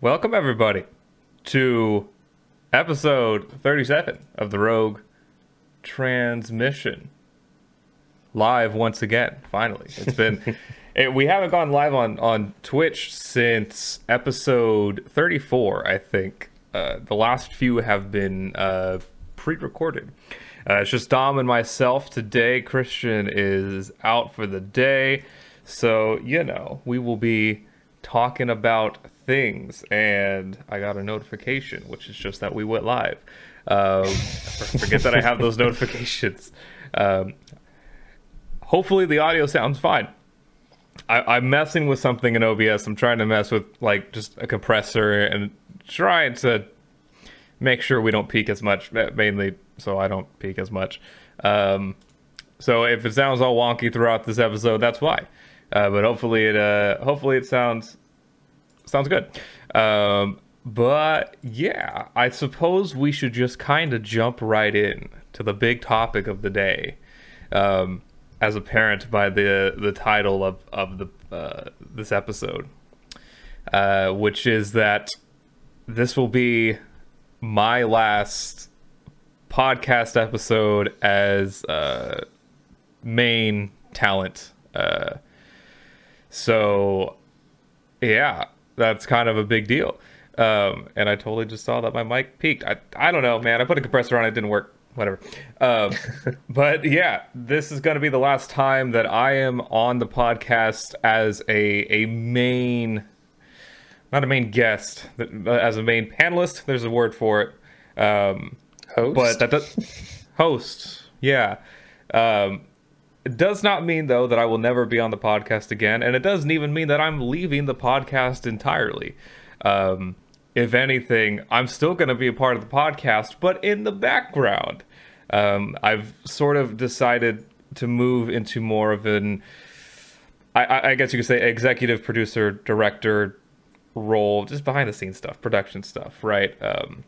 Welcome, everybody, to episode 37 of the Rogue Transmission. Live once again, finally. It's been. it, we haven't gone live on, on Twitch since episode 34, I think. Uh, the last few have been uh, pre recorded. Uh, it's just Dom and myself today. Christian is out for the day. So, you know, we will be talking about things. And I got a notification, which is just that we went live. Um, forget that I have those notifications. Um, hopefully, the audio sounds fine. I, I'm messing with something in OBS. I'm trying to mess with like just a compressor and trying to make sure we don't peak as much, mainly so I don't peak as much. Um, so if it sounds all wonky throughout this episode, that's why. Uh, but hopefully it uh, hopefully it sounds sounds good. Um, but yeah, I suppose we should just kind of jump right in to the big topic of the day, um, as apparent by the the title of of the uh, this episode, uh, which is that this will be my last podcast episode as uh, main talent. Uh, so, yeah, that's kind of a big deal. Um, and I totally just saw that my mic peaked. I, I don't know, man. I put a compressor on, it didn't work. Whatever. Um, but yeah, this is going to be the last time that I am on the podcast as a a main, not a main guest, as a main panelist. There's a word for it. Um, host, but that does host. Yeah. Um, it does not mean, though, that I will never be on the podcast again, and it doesn't even mean that I'm leaving the podcast entirely. Um, if anything, I'm still going to be a part of the podcast, but in the background. Um, I've sort of decided to move into more of an, I, I guess you could say, executive producer, director role, just behind the scenes stuff, production stuff, right? Um,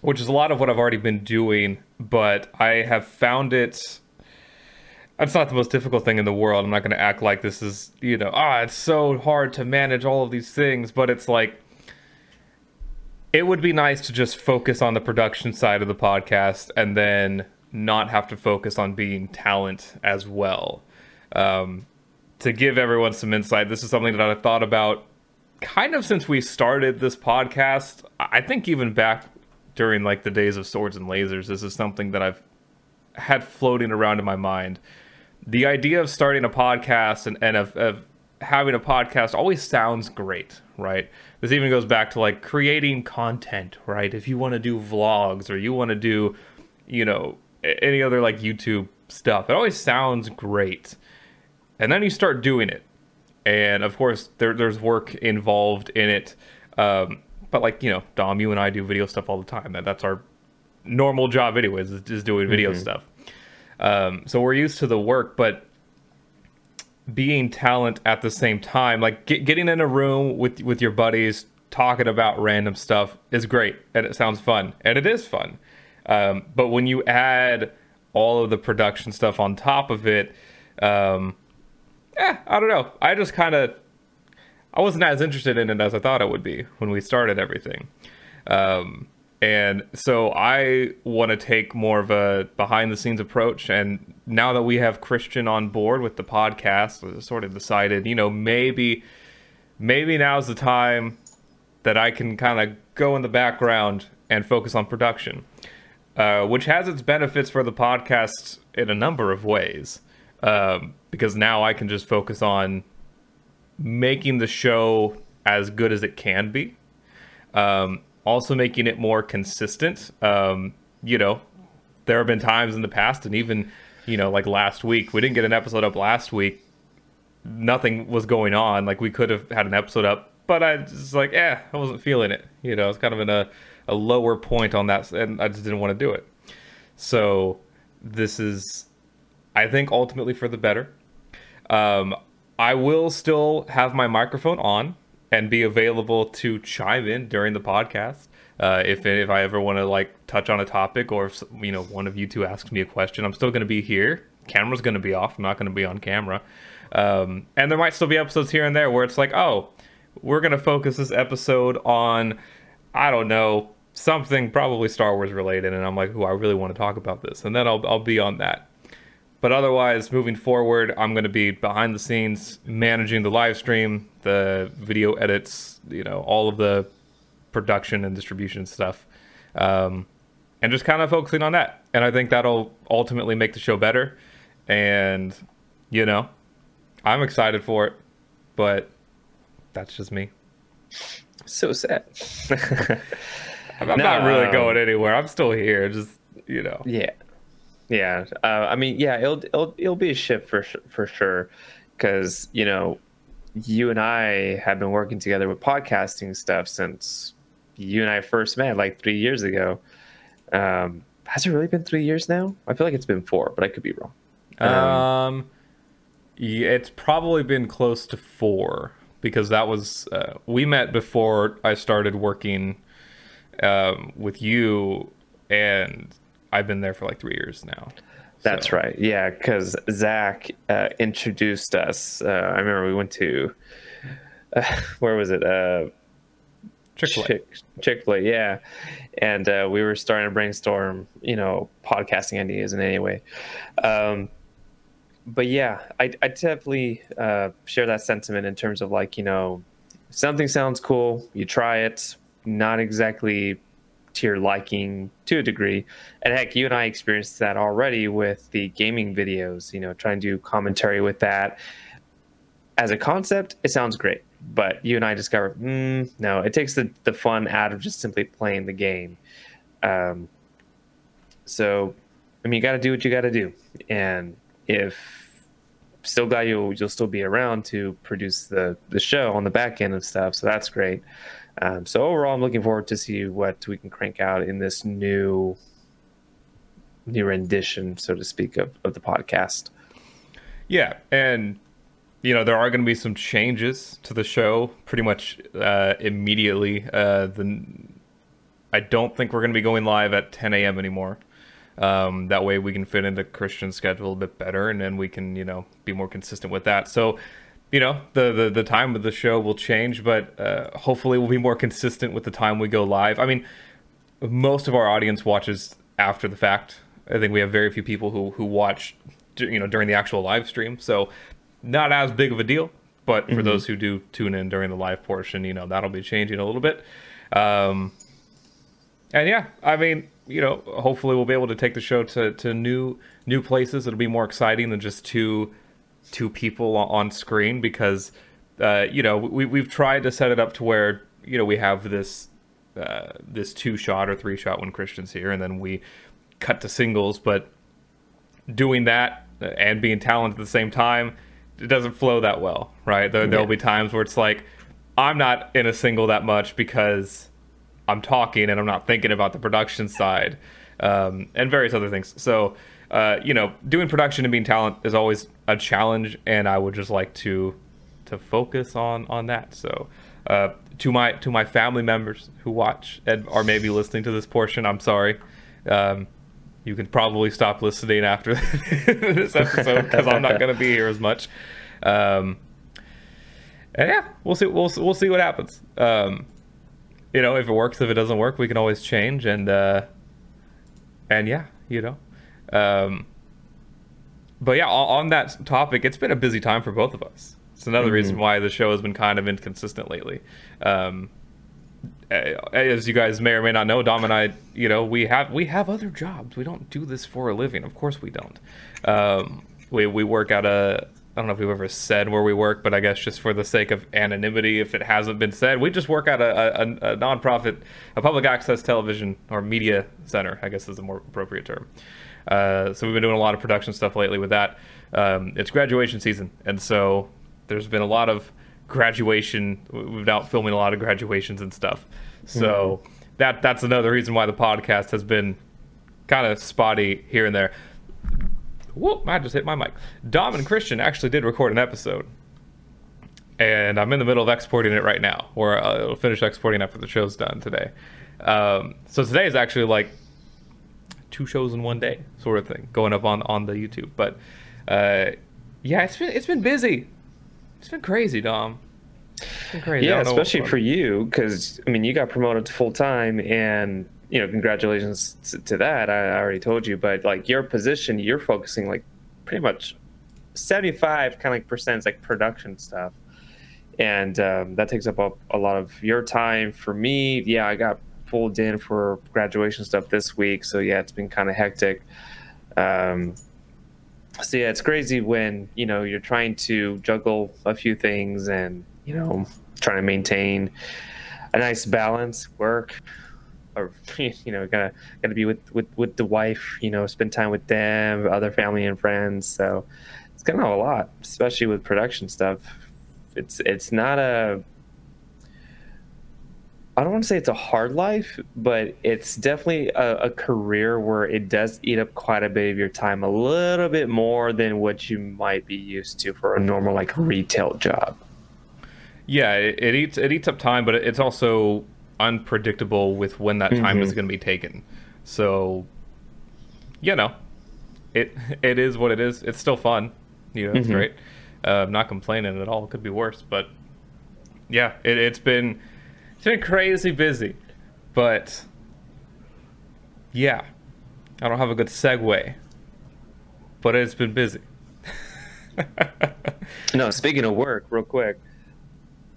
which is a lot of what I've already been doing, but I have found it it's not the most difficult thing in the world. I'm not going to act like this is, you know, ah, it's so hard to manage all of these things, but it's like it would be nice to just focus on the production side of the podcast and then not have to focus on being talent as well. Um, to give everyone some insight, this is something that I've thought about kind of since we started this podcast. I think even back during like the days of swords and lasers, this is something that I've had floating around in my mind the idea of starting a podcast and, and of, of having a podcast always sounds great, right? This even goes back to like creating content, right? If you want to do vlogs or you want to do, you know, any other like YouTube stuff, it always sounds great. And then you start doing it. And of course, there, there's work involved in it. Um, but like, you know, Dom, you and I do video stuff all the time. That, that's our normal job, anyways, is, is doing video mm-hmm. stuff. Um, so we're used to the work, but being talent at the same time, like get, getting in a room with with your buddies, talking about random stuff is great, and it sounds fun, and it is fun. Um, but when you add all of the production stuff on top of it, um, yeah, I don't know. I just kind of I wasn't as interested in it as I thought it would be when we started everything. Um, and so I want to take more of a behind the scenes approach. And now that we have Christian on board with the podcast, sort of decided, you know, maybe, maybe now's the time that I can kind of go in the background and focus on production, uh, which has its benefits for the podcast in a number of ways. Um, because now I can just focus on making the show as good as it can be. Um, also making it more consistent. Um, you know, there have been times in the past, and even you know, like last week, we didn't get an episode up last week. Nothing was going on. Like we could have had an episode up, but I just like, eh, I wasn't feeling it. You know, it's kind of in a, a lower point on that, and I just didn't want to do it. So this is, I think, ultimately for the better. Um, I will still have my microphone on and be available to chime in during the podcast. Uh, if if I ever want to like touch on a topic, or if you know one of you two asks me a question, I'm still going to be here. Camera's going to be off. I'm not going to be on camera. Um, and there might still be episodes here and there where it's like, oh, we're gonna focus this episode on, I don't know, something probably Star Wars related, and I'm like, "Who I really want to talk about this," and then I'll I'll be on that. But otherwise, moving forward, I'm going to be behind the scenes managing the live stream, the video edits, you know, all of the production and distribution stuff, um, and just kind of focusing on that. And I think that'll ultimately make the show better. And you know, I'm excited for it, but that's just me. So sad. I'm no, not really going anywhere. I'm still here. Just you know. Yeah. Yeah, uh, I mean, yeah, it'll it'll it'll be a shift for for sure, because you know, you and I have been working together with podcasting stuff since you and I first met like three years ago. Um, has it really been three years now? I feel like it's been four, but I could be wrong. Um, um it's probably been close to four because that was uh, we met before I started working um, with you, and I've been there for like three years now. That's so. right. Yeah, because Zach uh, introduced us. Uh, I remember we went to uh, where was it? Uh, Chick Chick Fil A. Yeah, and uh, we were starting to brainstorm, you know, podcasting ideas in any way. Um, but yeah, I, I definitely uh, share that sentiment in terms of like, you know, something sounds cool, you try it, not exactly to your liking to a degree. And heck, you and I experienced that already with the gaming videos, you know, trying to do commentary with that. As a concept, it sounds great. But you and I discovered, mm, no, it takes the, the fun out of just simply playing the game. Um, so, I mean, you got to do what you got to do. And if still glad you'll, you'll still be around to produce the, the show on the back end of stuff. So that's great. Um, so overall, I'm looking forward to see what we can crank out in this new new rendition, so to speak, of, of the podcast. Yeah, and you know there are going to be some changes to the show pretty much uh, immediately. Uh, the I don't think we're going to be going live at 10 a.m. anymore. Um, that way we can fit into Christian's schedule a bit better, and then we can you know be more consistent with that. So you know the, the the time of the show will change but uh, hopefully we'll be more consistent with the time we go live. I mean most of our audience watches after the fact. I think we have very few people who who watch you know during the actual live stream. So not as big of a deal but for mm-hmm. those who do tune in during the live portion you know that'll be changing a little bit. Um and yeah i mean you know hopefully we'll be able to take the show to to new new places. It'll be more exciting than just two two people on screen because uh, you know we we've tried to set it up to where you know we have this uh, this two shot or three shot when Christian's here, and then we cut to singles. But doing that and being talented at the same time, it doesn't flow that well, right? There, will be times where it's like I'm not in a single that much because I'm talking and I'm not thinking about the production side um, and various other things. So uh, you know, doing production and being talent is always a challenge, and I would just like to to focus on on that. So, uh, to my to my family members who watch and are maybe listening to this portion, I'm sorry. Um, you can probably stop listening after this episode because I'm not going to be here as much. Um, and yeah, we'll see. We'll we'll see what happens. Um, you know, if it works, if it doesn't work, we can always change. And uh, and yeah, you know, um, but yeah, on that topic, it's been a busy time for both of us. It's another mm-hmm. reason why the show has been kind of inconsistent lately. Um, as you guys may or may not know, Dom and I, you know, we have we have other jobs. We don't do this for a living. Of course, we don't. Um, we we work at a. I don't know if we've ever said where we work, but I guess just for the sake of anonymity, if it hasn't been said, we just work at a, a, a nonprofit, a public access television or media center. I guess is a more appropriate term. Uh, so we've been doing a lot of production stuff lately with that. Um, it's graduation season, and so there's been a lot of graduation. We've been out filming a lot of graduations and stuff. So mm-hmm. that that's another reason why the podcast has been kind of spotty here and there. Whoop! I just hit my mic. Dom and Christian actually did record an episode, and I'm in the middle of exporting it right now, or uh, it'll finish exporting after the show's done today. Um, so today is actually like two shows in one day, sort of thing, going up on on the YouTube. But uh, yeah, it's been it's been busy. It's been crazy, Dom. Great. Yeah, especially for you, because I mean, you got promoted to full time, and you know, congratulations to, to that. I, I already told you, but like your position, you're focusing like pretty much 75 kind of like percent like production stuff and um, that takes up a, a, lot of your time for me yeah i got pulled in for graduation stuff this week. So yeah it's been kind of hectic. Um, so yeah it's crazy when you know you're trying to juggle a few things and you know trying to maintain a nice balance work or you know gotta gotta be with with with the wife you know spend time with them other family and friends. So it's kind of a lot especially with production stuff. It's it's not a I don't want to say it's a hard life, but it's definitely a, a, career where it does eat up quite a bit of your time, a little bit more than what you might be used to for a normal like retail job. Yeah, it, it eats it eats up time, but it's also unpredictable with when that time mm-hmm. is going to be taken. So, you know, it it is what it is. It's still fun. You know, it's mm-hmm. great. Uh, I'm not complaining at all. It could be worse, but yeah, it, it's been it's been crazy busy, but yeah, I don't have a good segue, but it's been busy. no, speaking of work, real quick,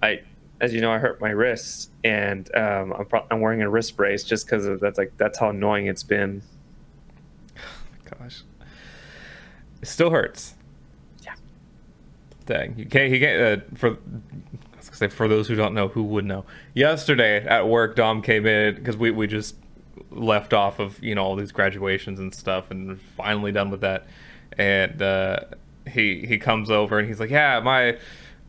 I, as you know, I hurt my wrist, and um, I'm, pro- I'm wearing a wrist brace just because that's like that's how annoying it's been. Oh gosh, it still hurts Yeah. thing. you can't. You can't. Uh, for say for those who don't know, who would know? Yesterday at work, Dom came in because we we just left off of you know all these graduations and stuff, and finally done with that. And uh, he he comes over and he's like, "Yeah, my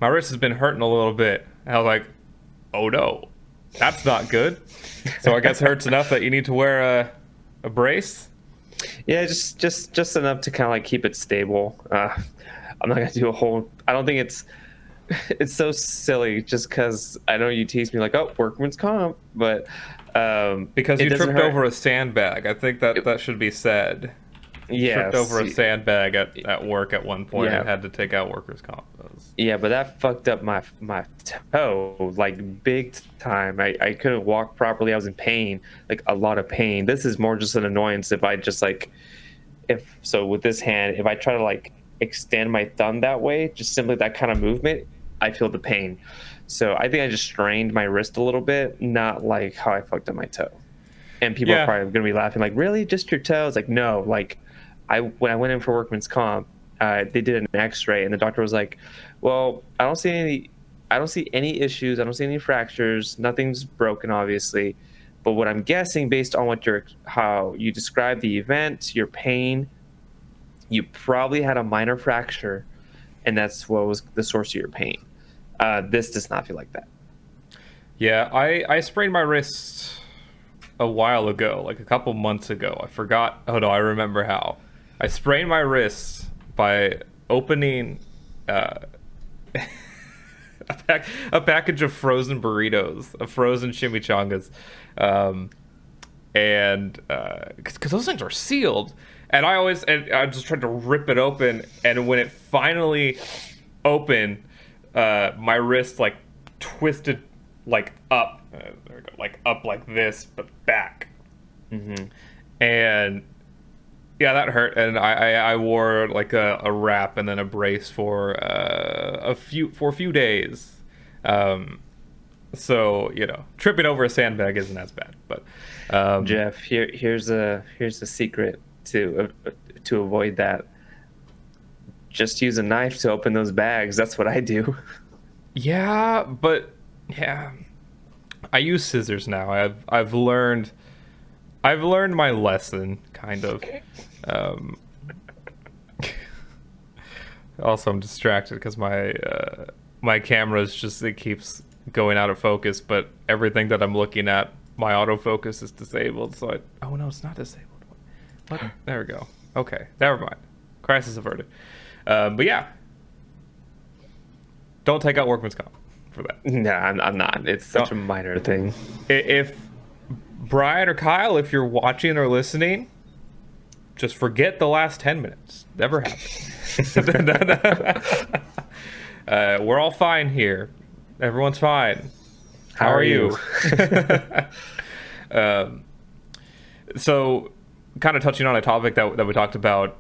my wrist has been hurting a little bit." And I was like, "Oh no, that's not good." so I guess it hurts enough that you need to wear a a brace. Yeah, just just just enough to kind of like keep it stable. Uh, I'm not gonna do a whole. I don't think it's it's so silly just because I know you tease me like, oh, workman's comp, but um, because you tripped hurt. over a sandbag. I think that that should be said. Yeah, tripped over a sandbag at, at work at one point yeah. and had to take out workers' comp. Yeah, but that fucked up my my toe like big time. I, I couldn't walk properly. I was in pain, like a lot of pain. This is more just an annoyance if I just like if so with this hand if I try to like extend my thumb that way, just simply that kind of movement, I feel the pain. So I think I just strained my wrist a little bit, not like how I fucked up my toe. And people yeah. are probably going to be laughing, like, really, just your toe? It's like, no, like, I when I went in for workman's comp, uh, they did an X-ray, and the doctor was like, well, I don't see any, I don't see any issues, I don't see any fractures, nothing's broken, obviously. But what I'm guessing, based on what you're, how you describe the event, your pain, you probably had a minor fracture, and that's what was the source of your pain. Uh, this does not feel like that. Yeah, I, I sprained my wrist a while ago, like a couple months ago. I forgot. Oh no, I remember how. I sprained my wrist by opening uh, a, pack, a package of frozen burritos, of frozen chimichangas, um, and because uh, those things are sealed, and I always and I just tried to rip it open, and when it finally opened, uh, my wrist like twisted like up, uh, there we go, like up like this, but back, mm-hmm. and yeah, that hurt, and I, I, I wore like a, a, wrap and then a brace for uh, a few for a few days. Um, so you know, tripping over a sandbag isn't as bad. But um, Jeff, here here's a here's a secret to uh, to avoid that. Just use a knife to open those bags. That's what I do. Yeah, but yeah, I use scissors now. I've I've learned I've learned my lesson, kind of. Um, also, I'm distracted because my uh, my camera's just it keeps going out of focus, but everything that I'm looking at, my autofocus is disabled. So I oh no, it's not disabled. What? There we go. Okay, never mind. Crisis averted. Um, but yeah, don't take out workman's comp for that. No, I'm, I'm not. It's such a minor thing. If Brian or Kyle, if you're watching or listening, just forget the last 10 minutes. Never happened. uh, we're all fine here. Everyone's fine. How, How are, are, you? you? um, so, kind of touching on a topic that that we talked about,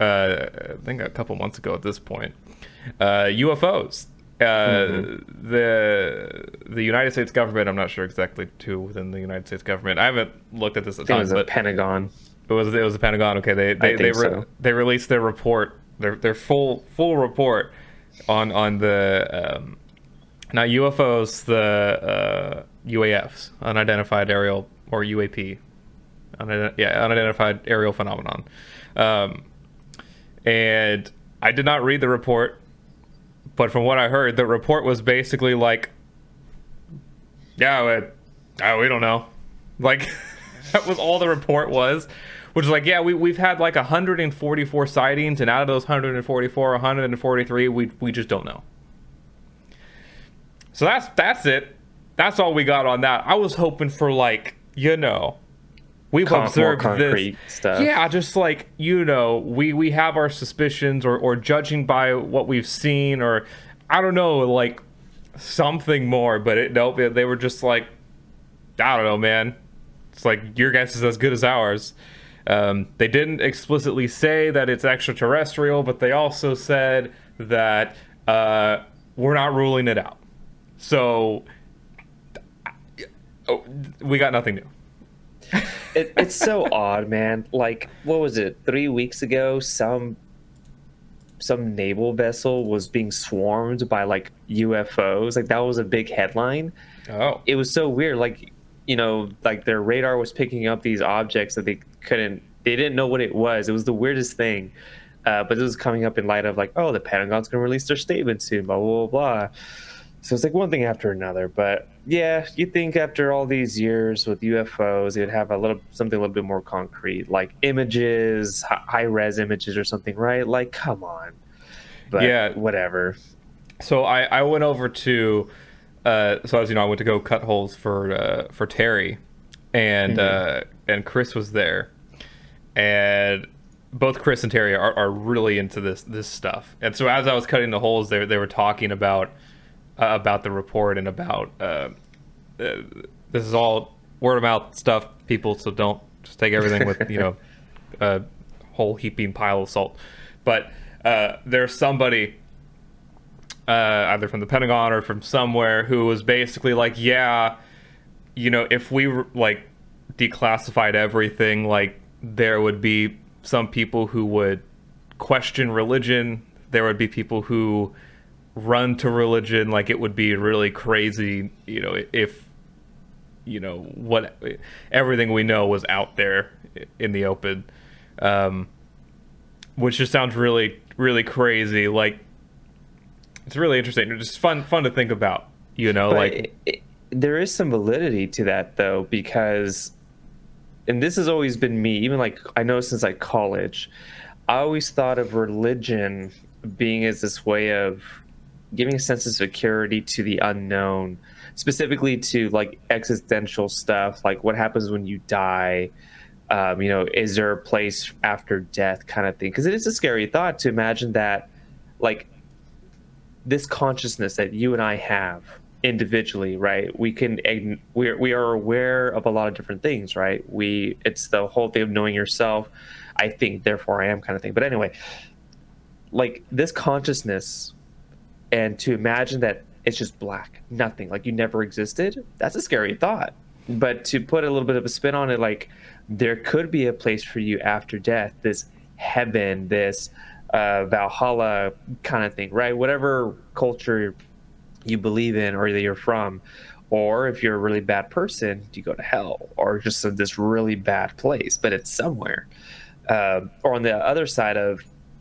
uh, I think a couple months ago at this point, uh, UFOs. Uh, mm-hmm. the the United States government. I'm not sure exactly who within the United States government. I haven't looked at this a ton. It was but Pentagon. It was it was the Pentagon. Okay, they they they, re- so. they released their report, their their full full report on on the um, not UFOs, the uh, UAFs, unidentified aerial or UAP, Unident- yeah, unidentified aerial phenomenon. Um, and I did not read the report, but from what I heard, the report was basically like, "Yeah, we, oh, we don't know," like that was all the report was. Which is like, yeah, we we've had like 144 sightings, and out of those 144, 143, we we just don't know. So that's that's it. That's all we got on that. I was hoping for like, you know, we've Con- observed this stuff. Yeah, just like you know, we we have our suspicions, or or judging by what we've seen, or I don't know, like something more. But it nope, they were just like, I don't know, man. It's like your guess is as good as ours. Um, they didn't explicitly say that it's extraterrestrial, but they also said that uh, we're not ruling it out. So oh, we got nothing new. It, it's so odd, man. Like, what was it? Three weeks ago, some some naval vessel was being swarmed by like UFOs. Like that was a big headline. Oh, it was so weird. Like, you know, like their radar was picking up these objects that they couldn't. They didn't know what it was. It was the weirdest thing. Uh, but this was coming up in light of like, oh, the Pentagon's gonna release their statement soon. Blah blah blah. blah so it's like one thing after another. But yeah, you think after all these years with UFOs, it'd have a little something a little bit more concrete, like images, high res images or something, right? Like, come on. But yeah, whatever. So I I went over to, uh, so as you know, I went to go cut holes for uh, for Terry, and mm-hmm. uh, and Chris was there, and both Chris and Terry are, are really into this this stuff. And so as I was cutting the holes, they they were talking about uh, about the report and about uh, uh, this is all word of mouth stuff, people. So don't just take everything with you know a whole heaping pile of salt. But uh, there's somebody uh, either from the Pentagon or from somewhere who was basically like, yeah, you know, if we like declassified everything, like there would be some people who would question religion. There would be people who run to religion like it would be really crazy you know if you know what everything we know was out there in the open um which just sounds really really crazy. Like it's really interesting. It's just fun fun to think about you know but like it, it, there is some validity to that though because and this has always been me even like i know since like college i always thought of religion being as this way of giving a sense of security to the unknown, specifically to like existential stuff, like what happens when you die. Um, you know, is there a place after death, kind of thing? Because it is a scary thought to imagine that, like, this consciousness that you and I have individually, right? We can we we are aware of a lot of different things, right? We it's the whole thing of knowing yourself. I think, therefore I am, kind of thing. But anyway, like this consciousness and to imagine that it's just black, nothing, like you never existed, that's a scary thought. But to put a little bit of a spin on it, like there could be a place for you after death, this heaven, this uh, Valhalla kind of thing, right? Whatever culture you believe in or that you're from. Or if you're a really bad person, you go to hell or just this really bad place, but it's somewhere. Uh, or on the other side of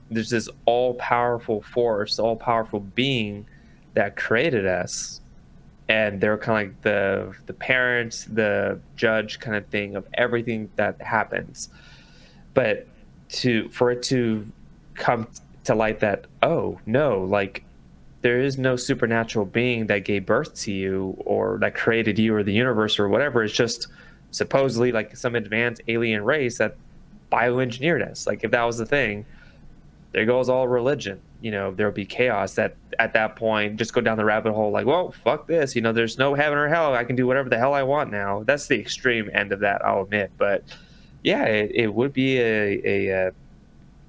there's this all powerful force, all powerful being that created us. And they're kind of like the the parents, the judge kind of thing of everything that happens. But to for it to come to light that, oh no, like there is no supernatural being that gave birth to you or that created you or the universe or whatever. It's just supposedly like some advanced alien race that bioengineered us. Like if that was the thing, there goes all religion. You know there'll be chaos that at that point just go down the rabbit hole like well fuck this you know there's no heaven or hell. I can do whatever the hell i want now. That's the extreme end of that i'll admit but yeah it, it would be a, a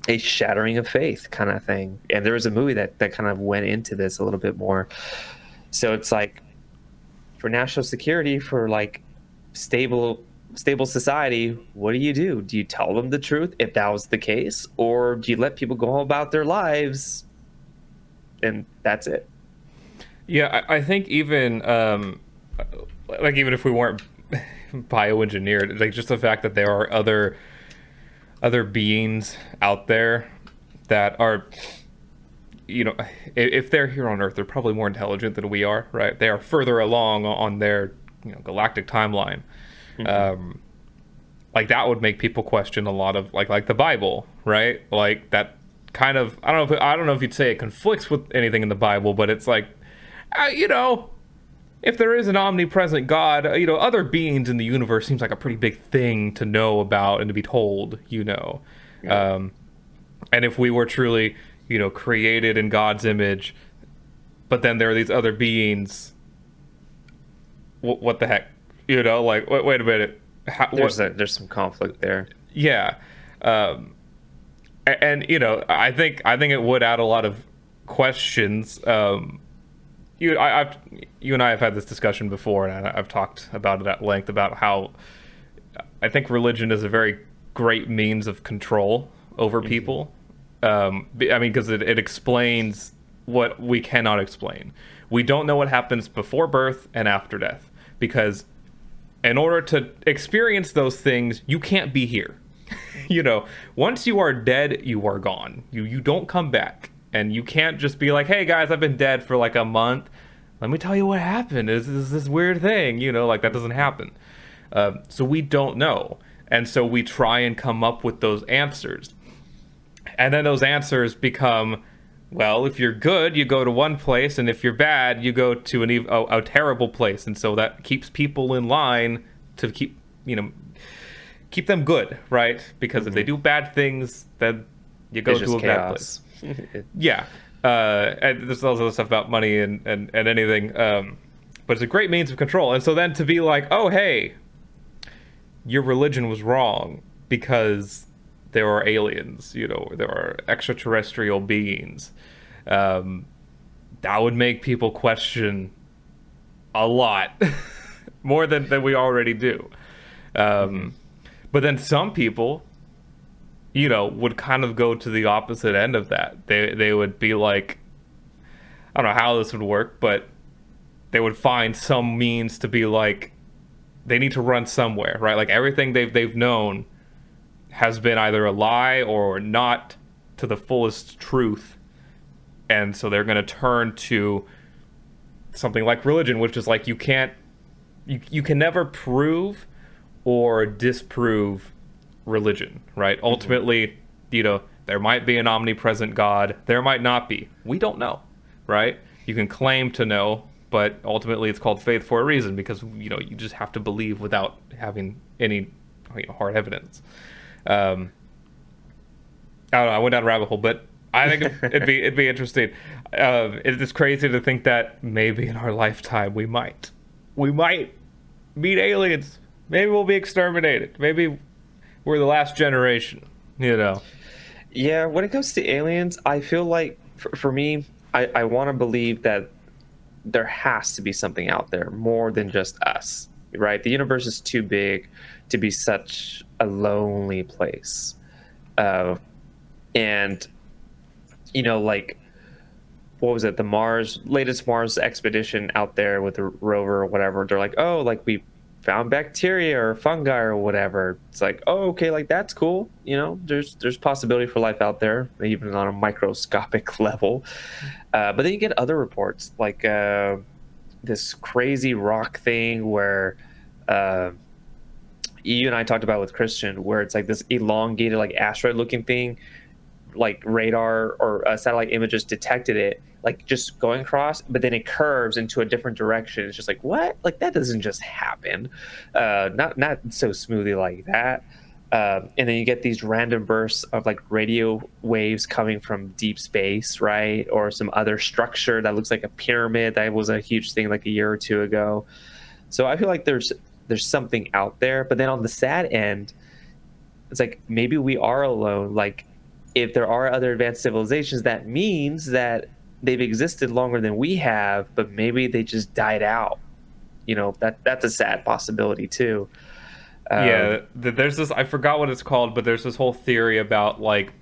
a shattering of faith kind of thing. And there was a movie that that kind of went into this a little bit more. So it's like for national security for like stable stable society, what do you do? Do you tell them the truth if that was the case, or do you let people go about their lives and that's it? Yeah, I, I think even um, like even if we weren't bioengineered, like just the fact that there are other other beings out there that are you know if they're here on earth they're probably more intelligent than we are right they are further along on their you know galactic timeline. Um, like that would make people question a lot of like like the Bible, right? Like that kind of I don't know if I don't know if you'd say it conflicts with anything in the Bible, but it's like uh, you know if there is an omnipresent God, uh, you know other beings in the universe seems like a pretty big thing to know about and to be told, you know. Yeah. Um, and if we were truly you know created in God's image, but then there are these other beings. W- what the heck? You know, like wait, wait a minute. How, there's a, there's some conflict there. Yeah, um, and, and, you know, I think I think it would add a lot of questions. Um, you, I, have you and I have had this discussion before, and I, I've talked about it at length about how I think religion is a very great means of control over mm-hmm. people. Um, I mean, because it, it explains what we cannot explain. We don't know what happens before birth and after death because in order to experience those things, you can't be here. you know, once you are dead, you are gone. You you don't come back, and you can't just be like, "Hey guys, I've been dead for like a month. Let me tell you what happened. Is this, this weird thing?" You know, like that doesn't happen. Uh, so we don't know, and so we try and come up with those answers, and then those answers become well, if you're good, you go to one place, and if you're bad, you go to an a, a terrible place, and so that keeps people in line to keep you know keep them good, right? Because mm-hmm. if they mm-hmm. do bad things, then you go it's to a chaos. bad place. yeah, uh, and there's all this other stuff about money and and and anything, um, but it's a great means of control. And so then to be like, oh hey, your religion was wrong because there are aliens, you know, there are extraterrestrial beings. Um, that would make people question a lot more than, than we already do. Um, mm-hmm. But then some people, you know, would kind of go to the opposite end of that. They they would be like, I don't know how this would work, but they would find some means to be like, they need to run somewhere, right? Like everything they've they've known has been either a lie or not to the fullest truth. And so they're going to turn to something like religion, which is like you can't, you, you can never prove or disprove religion, right? Mm-hmm. Ultimately, you know, there might be an omnipresent God, there might not be. We don't know, right? You can claim to know, but ultimately it's called faith for a reason because, you know, you just have to believe without having any you know, hard evidence. Um, I don't know. I went down a rabbit hole, but I think it'd be it'd be interesting. Uh, it's crazy to think that maybe in our lifetime we might we might meet aliens. Maybe we'll be exterminated. Maybe we're the last generation. You know. Yeah, when it comes to aliens, I feel like for, for me, I, I want to believe that there has to be something out there more than just us, right? The universe is too big to be such a lonely place. Uh, and, you know, like, what was it? The Mars, latest Mars expedition out there with the rover or whatever. They're like, oh, like we found bacteria or fungi or whatever. It's like, oh, okay, like that's cool. You know, there's there's possibility for life out there, even on a microscopic level. Uh, but then you get other reports like uh, this crazy rock thing where uh, you and I talked about with Christian, where it's like this elongated, like asteroid looking thing, like radar or uh, satellite images detected it, like just going across, but then it curves into a different direction. It's just like what? Like that doesn't just happen. Uh, not not so smoothly like that. uh, and then you get these random bursts of like radio waves coming from deep space, right? Or some other structure that looks like a pyramid. That was a huge thing like a year or two ago. So I feel like there's there's something out there. But then on the sad end, it's like maybe we are alone. Like if there are other advanced civilizations, that means that they've existed longer than we have, but maybe they just died out. You know that that's a sad possibility too. Um, yeah, there's this. I forgot what it's called, but there's this whole theory about like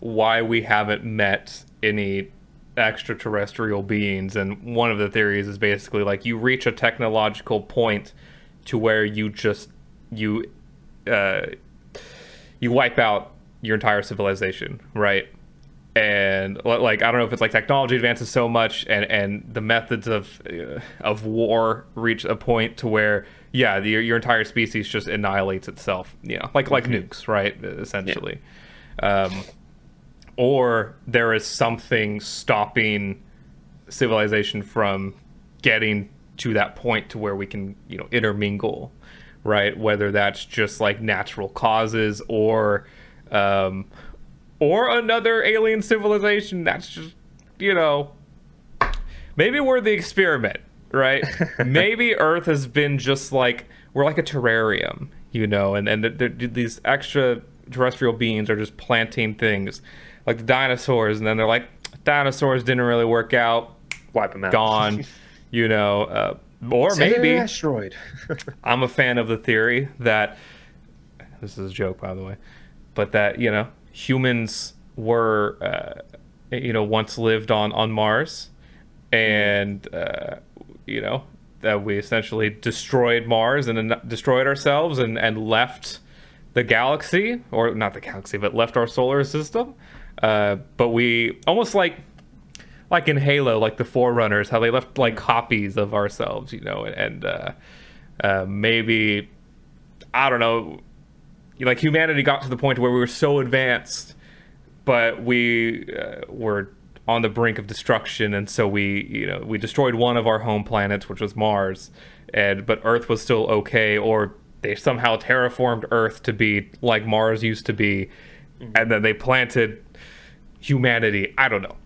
why we haven't met any extraterrestrial beings, and one of the theories is basically like you reach a technological point to where you just you uh, you wipe out your entire civilization, right? and like I don't know if it's like technology advances so much and and the methods of uh, of war reach a point to where yeah the, your entire species just annihilates itself you know like like mm-hmm. nukes right essentially yeah. um, or there is something stopping civilization from getting to that point to where we can you know intermingle right? Whether that's just like natural causes or um, or another alien civilization that's just you know maybe we're the experiment right? Maybe earth has been just like we're like a terrarium you know and and the, the, these extra terrestrial beings are just planting things like the dinosaurs and then they're like dinosaurs didn't really work out. Wipe them out. Gone you know uh, or maybe asteroid i'm a fan of the theory that this is a joke by the way but that you know humans were, uh, you know, once lived on on Mars, and uh, you know that we essentially destroyed Mars and destroyed ourselves and and left the galaxy, or not the galaxy, but left our solar system. Uh, but we almost like like in Halo, like the Forerunners, how they left like copies of ourselves, you know, and uh, uh, maybe I don't know like humanity got to the point where we were so advanced, but we uh, were on the brink of destruction, and so we, you know, we destroyed one of our home planets, which was Mars, and but Earth was still okay, or they somehow terraformed Earth to be like Mars used to be, mm-hmm. and then they planted humanity. I don't know.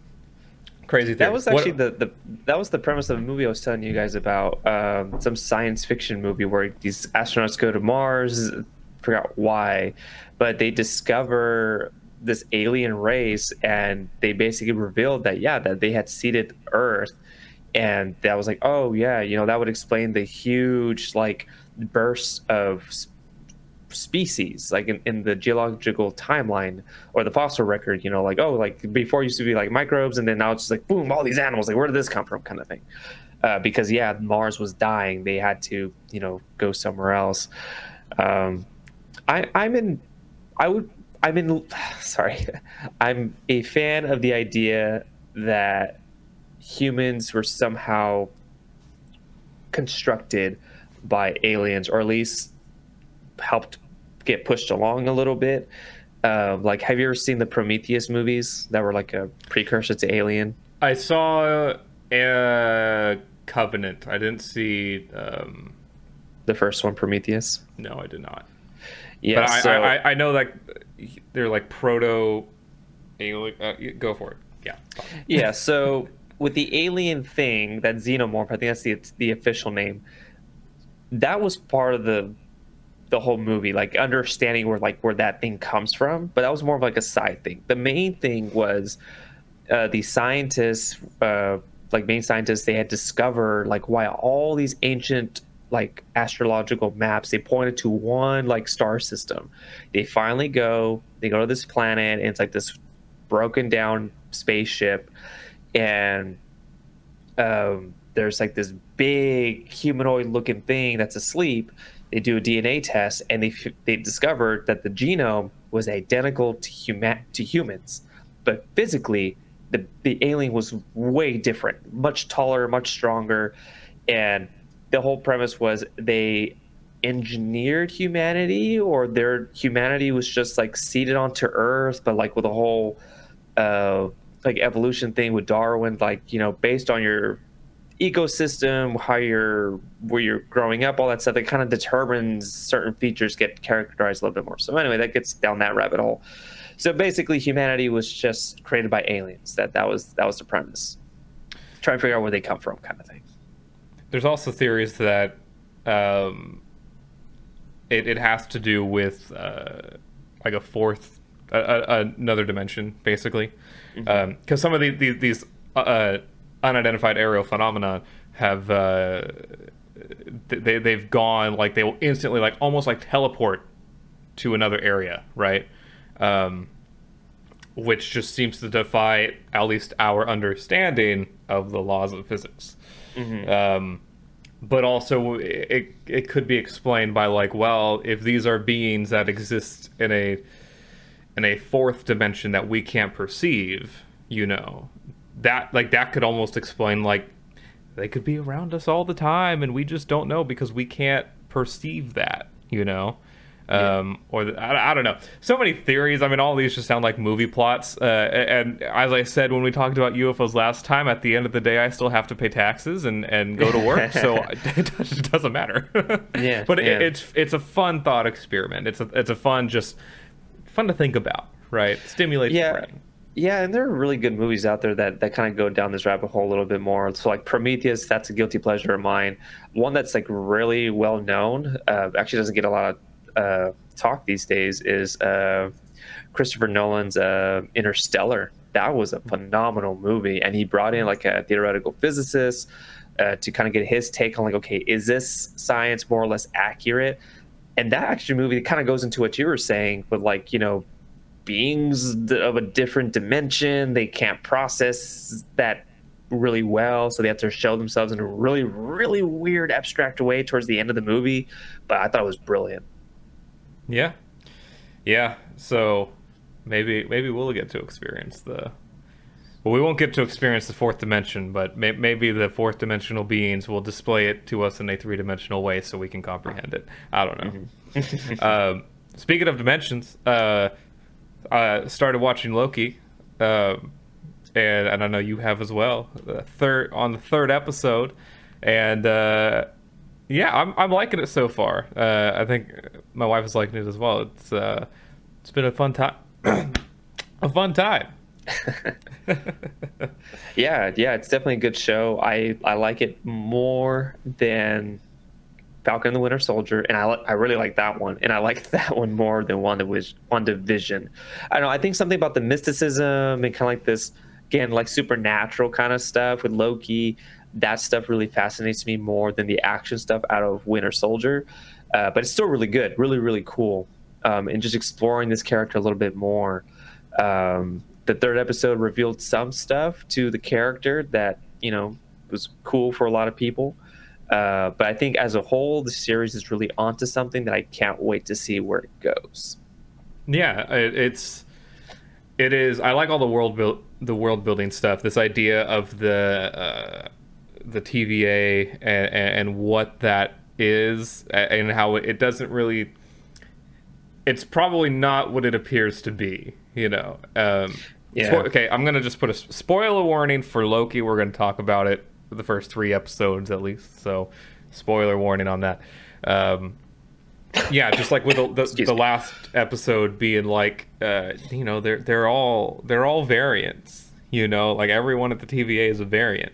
Crazy thing. That was actually what, the, the that was the premise of a movie I was telling you guys about. Um, some science fiction movie where these astronauts go to Mars, forgot why, but they discover this alien race and they basically revealed that yeah that they had seeded earth and that was like oh yeah you know that would explain the huge like bursts of species like in, in the geological timeline or the fossil record you know like oh like before used to be like microbes and then now it's just like boom all these animals like where did this come from kind of thing uh, because yeah mars was dying they had to you know go somewhere else um, I, I'm in. I would. I'm in. Sorry, I'm a fan of the idea that humans were somehow constructed by aliens, or at least helped get pushed along a little bit. Uh, like, have you ever seen the Prometheus movies that were like a precursor to Alien? I saw a Covenant. I didn't see um... the first one, Prometheus. No, I did not. Yeah, but I, so, I, I, know that they're like proto alien. Uh, go for it. Yeah. Yeah. So with the alien thing, that xenomorph, I think that's the the official name. That was part of the the whole movie, like understanding where like where that thing comes from. But that was more of like a side thing. The main thing was uh, the scientists, uh, like main scientists, they had discovered like why all these ancient like astrological maps they pointed to one like star system they finally go they go to this planet and it's like this broken down spaceship and um, there's like this big humanoid looking thing that's asleep they do a dna test and they they discovered that the genome was identical to human to humans but physically the, the alien was way different much taller much stronger and the whole premise was they engineered humanity or their humanity was just like seeded onto earth but like with a whole uh like evolution thing with darwin like you know based on your ecosystem, how you're where you're growing up, all that stuff that kind of determines certain features get characterized a little bit more. So anyway, that gets down that rabbit hole. So basically, humanity was just created by aliens. That that was that was the premise. Try and figure out where they come from, kind of thing. There's also theories that um, it it has to do with uh, like a fourth, uh, another dimension, basically, because mm-hmm. um, some of the, the, these uh, unidentified aerial phenomena have uh, they they've gone like they will instantly like almost like teleport to another area, right? Um, which just seems to defy at least our understanding of the laws of physics. Mm-hmm. Um, but also, it it could be explained by like, well, if these are beings that exist in a in a fourth dimension that we can't perceive, you know, that like that could almost explain like they could be around us all the time and we just don't know because we can't perceive that you know? Yeah. um or the, I, I, don't know. So many theories. I mean all these just sound like movie plots. Uh, and as i said when we talked about ufos last time at the end of the day i still have to pay taxes and and go to work so it doesn't matter. Yeah but yeah. It, it's it's a fun thought experiment. It's a it's a fun just fun to think about right? Stimulate yeah. the brain yeah, and there are really good movies out there that, that kind of go down this rabbit hole a little bit more. So, like Prometheus, that's a guilty pleasure of mine. One that's like really well known, uh, actually doesn't get a lot of uh, talk these days, is uh, Christopher Nolan's uh, Interstellar. That was a phenomenal movie, and he brought in like a theoretical physicist uh, to kind of get his take on like, okay, is this science more or less accurate? And that actually movie kind of goes into what you were saying, with like you know beings of a different dimension. They can't process that really well, so they have to show themselves in a really, really weird, abstract way towards the end of the movie. But I thought it was brilliant. Yeah, yeah. So maybe maybe we'll get to experience the. Well, we won't get to experience the fourth dimension, but may- maybe the fourth dimensional beings will display it to us in a three dimensional way so we can comprehend it. I don't know. Mm-hmm. um, speaking of dimensions, uh, I started watching Loki, uh, and, and I know you have as well. The third on the third episode, and uh, yeah, I'm I'm liking it so far. Uh, I think my wife is liking it as well. It's uh, it's been a fun time, a fun time. yeah, yeah, it's definitely a good show. I I like it more than Falcon and the Winter Soldier, and I I really like that one, and I like that one more than WandaVision. WandaVision. I know. I think something about the mysticism and kind of like this again, like supernatural kind of stuff with Loki. That stuff really fascinates me more than the action stuff out of Winter Soldier. Uh, but it's still really good, really really cool, um, and just exploring this character a little bit more. Um, the third episode revealed some stuff to the character that you know was cool for a lot of people. Uh, but I think as a whole, the series is really onto something that I can't wait to see where it goes. Yeah, it, it's it is. I like all the world build the world building stuff. This idea of the uh, the TVA and, and what that is, and how it doesn't really. It's probably not what it appears to be. You know. Um, yeah. Okay, I'm gonna just put a spoiler warning for Loki. We're gonna talk about it the first three episodes at least. So, spoiler warning on that. Um, yeah, just like with the, the, the last episode being like, uh, you know, they're they're all they're all variants. You know, like everyone at the TVA is a variant,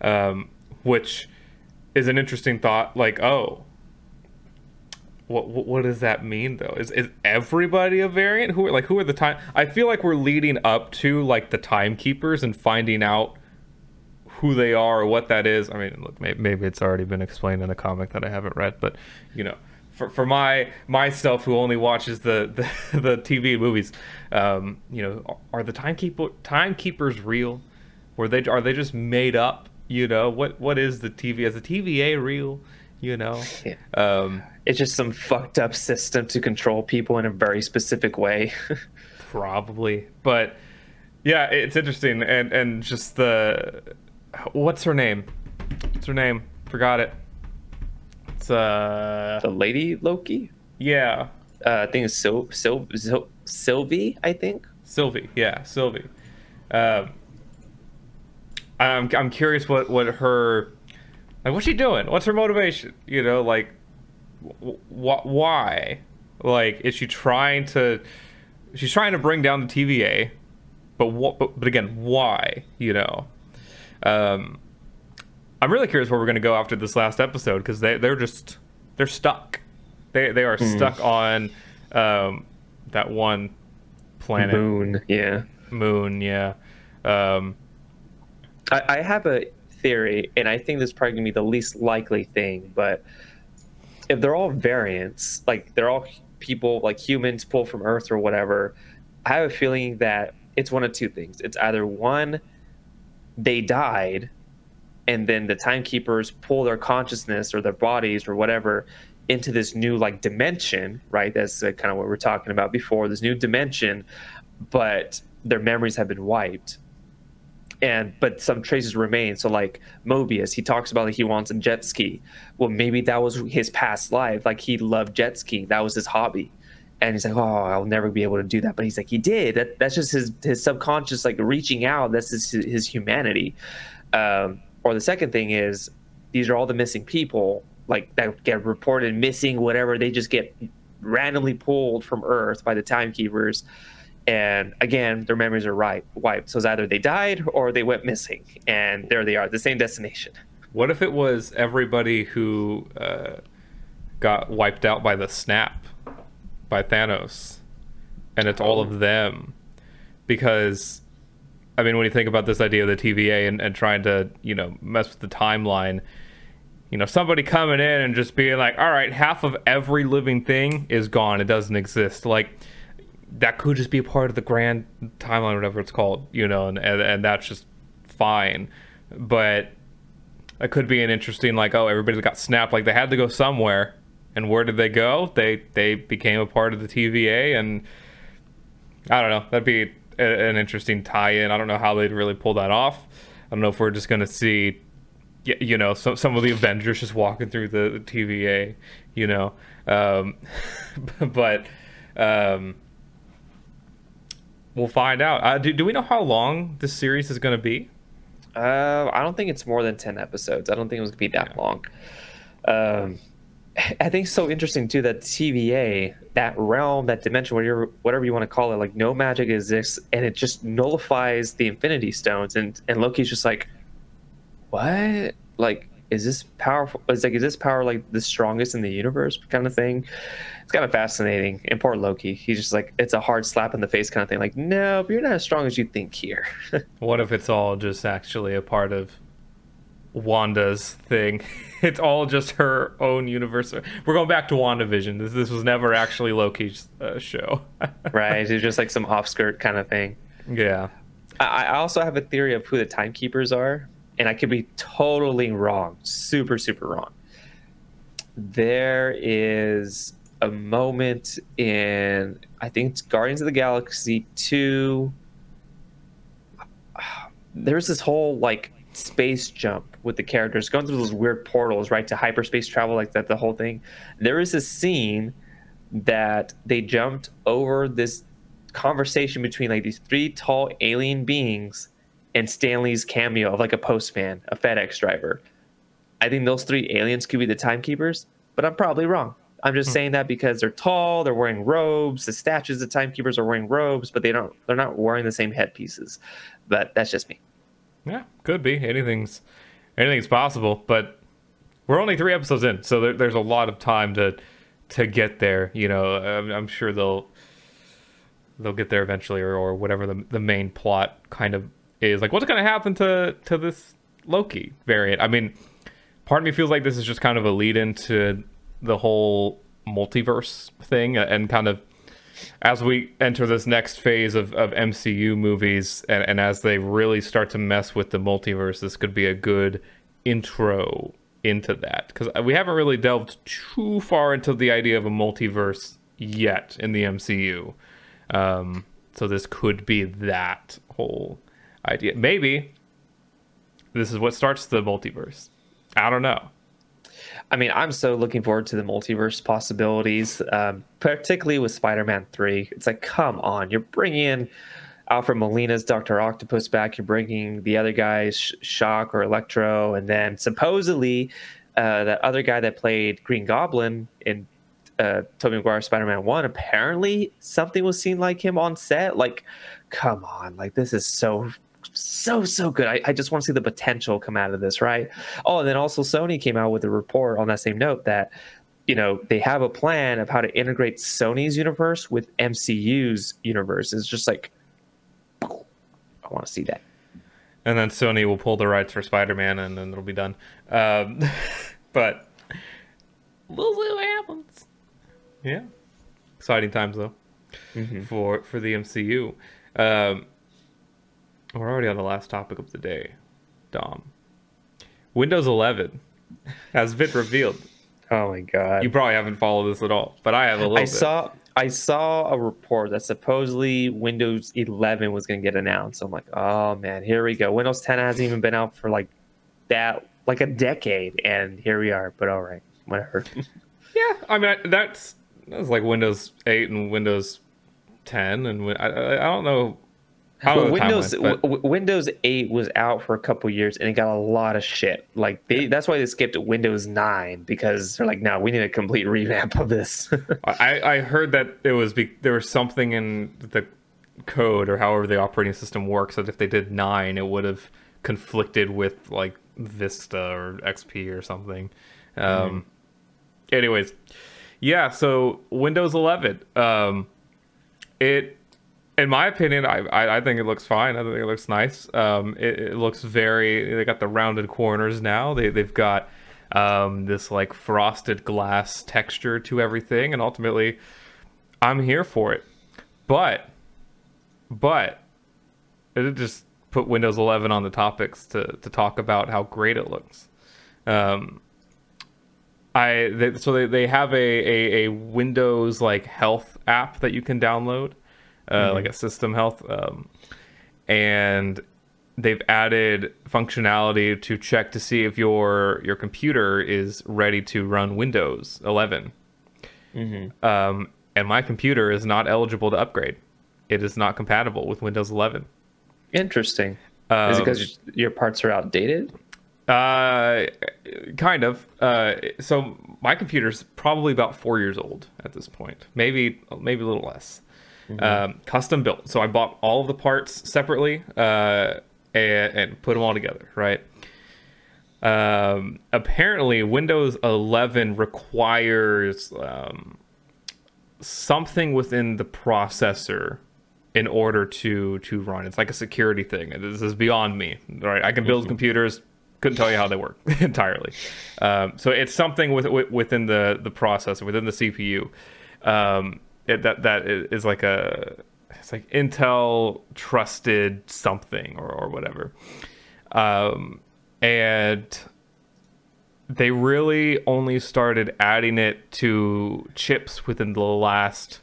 um, which is an interesting thought. Like, oh, what, what, what does that mean though? Is is everybody a variant? Who are like who are the time? I feel like we're leading up to like the timekeepers and finding out who they are or what that is. I mean, look, maybe, it's already been explained in a comic that I haven't read, but you know, for, for my myself who only watches the the, the TV movies, um, you know, are the timekeeper timekeepers real? Were they are they just made up? You know, what what is the TV? Is the TVA real? You know, yeah. um, it's just some fucked up system to control people in a very specific way. probably, but yeah, it's interesting and and just the what's her name? What's her name? Forgot it. It's uh the lady Loki. Yeah. Uh, I think it's Sil- Sil- Sil- Sylvie. I think Sylvie. Yeah, Sylvie. Um, I'm I'm curious what what her like what's she doing? What's her motivation? You know, like wh- why? Like is she trying to she's trying to bring down the TVA, but what but, but again, why, you know? Um I'm really curious where we're going to go after this last episode because they they're just they're stuck. They they are mm. stuck on um that one planet moon, yeah. Moon, yeah. Um I, I have a theory, and I think this is probably gonna be the least likely thing, but if they're all variants, like they're all people, like humans pulled from Earth or whatever, I have a feeling that it's one of two things. It's either one, they died, and then the timekeepers pull their consciousness or their bodies or whatever into this new like dimension, right? That's uh, kind of what we're talking about before. This new dimension, but their memories have been wiped and but some traces remain. So like Mobius, he talks about that he wants a jet ski. Well, maybe that was his past life. Like he loved jet skiing. That was his hobby. And he's like, oh, I'll never be able to do that. But he's like, he did. That, that's just his his subconscious like reaching out. That's his, his humanity. Um, or the second thing is, these are all the missing people like that get reported missing. Whatever they just get randomly pulled from Earth by the timekeepers and again their memories are right wiped so it's either they died or they went missing and there they are the same destination what if it was everybody who uh, got wiped out by the snap by thanos and it's oh. all of oh. them because i mean when you think about this idea of the tva and, and trying to you know mess with the timeline you know somebody coming in and just being like all right half of every living thing is gone it doesn't exist like that could just be a part of the grand timeline, whatever it's called, you know, and, and, and that's just fine. But it could be an interesting, like, oh, everybody got snapped, like they had to go somewhere, and where did they go? They they became a part of the TVA, and I don't know. That'd be a, an interesting tie-in. I don't know how they'd really pull that off. I don't know if we're just gonna see, you know, some some of the Avengers just walking through the, the TVA, you know, um, but. Um, We'll find out. Uh, do, do we know how long this series is going to be? Uh, I don't think it's more than 10 episodes. I don't think it was going to be that yeah. long. Um, I think it's so interesting too that TVA, that realm, that dimension, whatever whatever you want to call it, like no magic exists, and it just nullifies the Infinity Stones, and and Loki's just like, what? Like is this powerful? It's like, is this power like the strongest in the universe kind of thing? It's kind of fascinating. And poor Loki, he's just like, it's a hard slap in the face kind of thing. Like, no, you're not as strong as you think here. what if it's all just actually a part of Wanda's thing? it's all just her own universe. We're going back to WandaVision. This, this was never actually Loki's uh, show. right. It's just like some off skirt kind of thing. Yeah. I, I also have a theory of who the timekeepers are and I could be totally wrong, super, super wrong. There is a moment in, I think it's Guardians of the Galaxy 2. There's this whole like space jump with the characters going through those weird portals, right, to hyperspace travel, like that, the whole thing. There is a scene that they jumped over this conversation between like these three tall alien beings and Stan Lee's cameo of like a postman, a FedEx driver. I think those three aliens could be the timekeepers, but I'm probably wrong. I'm just hmm. saying that because they're tall, they're wearing robes. The statues of timekeepers are wearing robes, but they don't. They're not wearing the same headpieces. But that's just me. Yeah, could be. Anything's anything's possible. But we're only three episodes in, so there, there's a lot of time to to get there. You know, I'm, I'm sure they'll they'll get there eventually, or, or whatever the the main plot kind of is like what's going to happen to to this Loki variant. I mean, part of me feels like this is just kind of a lead into the whole multiverse thing uh, and kind of as we enter this next phase of, of MCU movies and, and as they really start to mess with the multiverse, this could be a good intro into that because we haven't really delved too far into the idea of a multiverse yet in the MCU. Um, so this could be that whole idea. Maybe this is what starts the multiverse. I don't know. I mean, I'm so looking forward to the multiverse possibilities, um, particularly with Spider-Man Three. It's like, come on, you're bringing in Alfred Molina's Doctor Octopus back. You're bringing the other guys, Sh- Shock or Electro, and then supposedly uh, that other guy that played Green Goblin in uh, Tobey Maguire Spider-Man One. Apparently, something was seen like him on set. Like, come on, like this is so so so good. I, I just want to see the potential come out of this, right? Oh, and then also Sony came out with a report on that same note that you know they have a plan of how to integrate Sony's universe with MCU's universe. It's just like I want to see that. And then Sony will pull the rights for Spider-Man, and then it'll be done. Um, but we'll see what happens. Yeah, exciting times though mm-hmm. for for the MCU. Um, we're already on the last topic of the day, Dom. Windows 11 has been revealed. Oh my god! You probably haven't followed this at all, but I have a little. I bit. saw I saw a report that supposedly Windows 11 was going to get announced. I'm like, oh man, here we go. Windows 10 hasn't even been out for like that, like a decade, and here we are. But all right, whatever. yeah, I mean that's that's like Windows 8 and Windows 10, and I, I don't know Windows went, w- Windows 8 was out for a couple years and it got a lot of shit. Like they, that's why they skipped Windows 9 because they're like, no, we need a complete revamp of this. I, I heard that it was be- there was something in the code or however the operating system works that if they did 9, it would have conflicted with like Vista or XP or something. Um, mm. Anyways, yeah. So Windows 11, um, it in my opinion, I, I, I think it looks fine. I think it looks nice. Um, it, it, looks very. They got the rounded corners now. They they've got um, this like frosted glass texture to everything, and ultimately, I'm here for it. But, but, it just put Windows 11 on the topics to to talk about how great it looks. Um, I they, so they, they have a, a, a Windows like health app that you can download uh, mm-hmm. like a system health, um, and they've added functionality to check to see if your your computer is ready to run Windows 11. Mm-hmm. Um, and my computer is not eligible to upgrade. It is not compatible with Windows 11. Interesting. Um, is it because your parts are outdated? Uh, kind of. Uh, so my computer's probably about four years old at this point. Maybe maybe a little less mm-hmm. um, custom built. So I bought all of the parts separately uh, and, and, put them all together, right? Um, apparently, Windows 11 requires um, something within the processor in order to to run. It's like a security thing. This is beyond me, right? I can build mm-hmm. computers. Couldn't tell you how they work entirely. Um, so it's something with, with, within the the processor, within the CPU. Um, it, that that is like a it's like Intel trusted something or, or whatever. Um, and they really only started adding it to chips within the last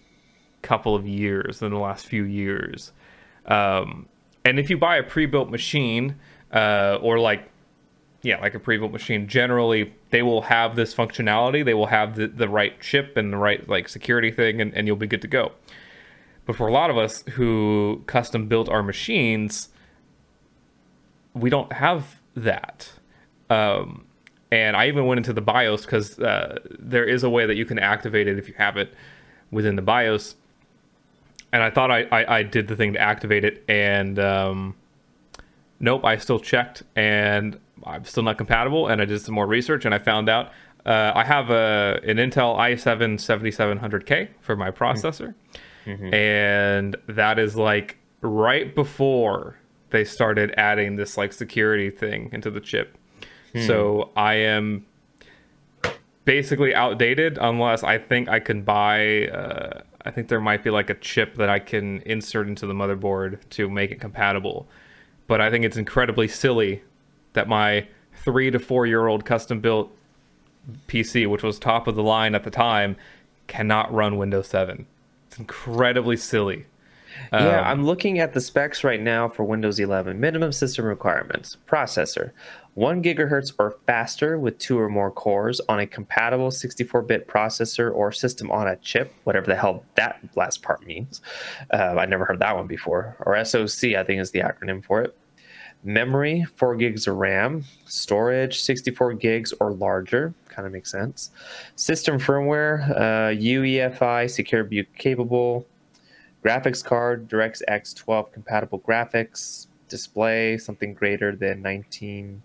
couple of years, in the last few years. Um, and if you buy a pre-built machine, uh, or like yeah, like a pre-built machine, generally they will have this functionality. They will have the, the right chip and the right like security thing, and, and you'll be good to go. But for a lot of us who custom built our machines, we don't have that. Um, and I even went into the BIOS because uh, there is a way that you can activate it if you have it within the BIOS. And I thought I, I, I did the thing to activate it, and um, nope, I still checked, and I'm still not compatible. And I did some more research and I found out uh, I have a an Intel i7 7700K for my processor, mm-hmm. and that is like right before they started adding this like security thing into the chip. Hmm. So I am basically outdated unless I think I can buy. Uh, I think there might be like a chip that I can insert into the motherboard to make it compatible. But I think it's incredibly silly that my three to four year old custom built PC, which was top of the line at the time, cannot run Windows 7. It's incredibly silly. yeah, um, I'm looking at the specs right now for Windows 11. Minimum system requirements: processor, one gigahertz or faster with two or more cores on a compatible 64-bit processor or system on a chip, whatever the hell that last part means. Uh, I never heard that one before. Or SoC, I think is the acronym for it. Memory, 4 gigs of RAM. Storage, 64 gigs or larger. Kind of makes sense. System firmware, uh, UEFI, secure boot capable. Graphics card, DirectX 12 compatible graphics. Display, something greater than 19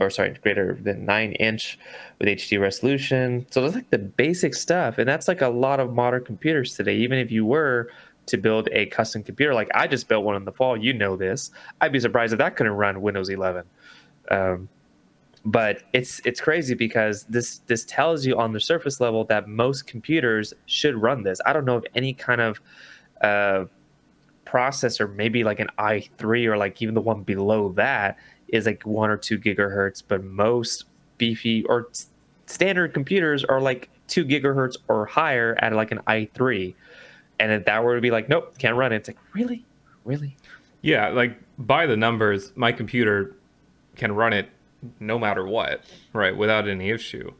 or sorry, greater than nine inch with HD resolution. So that's like the basic stuff. And that's like a lot of modern computers today. Even if you were to build a custom computer. Like I just built one in the fall. You know this. I'd be surprised if that couldn't run Windows 11. Um, but it's it's crazy because this this tells you on the surface level that most computers should run this. I don't know if any kind of uh, processor, maybe like an i3 or like even the one below that, is like one or two gigahertz. But most beefy or standard computers are like two gigahertz or higher at like an i3 and if that were to be like, nope, can't run it, it's like, really, really. Yeah, like by the numbers, my computer can run it no matter what, right, without any issue.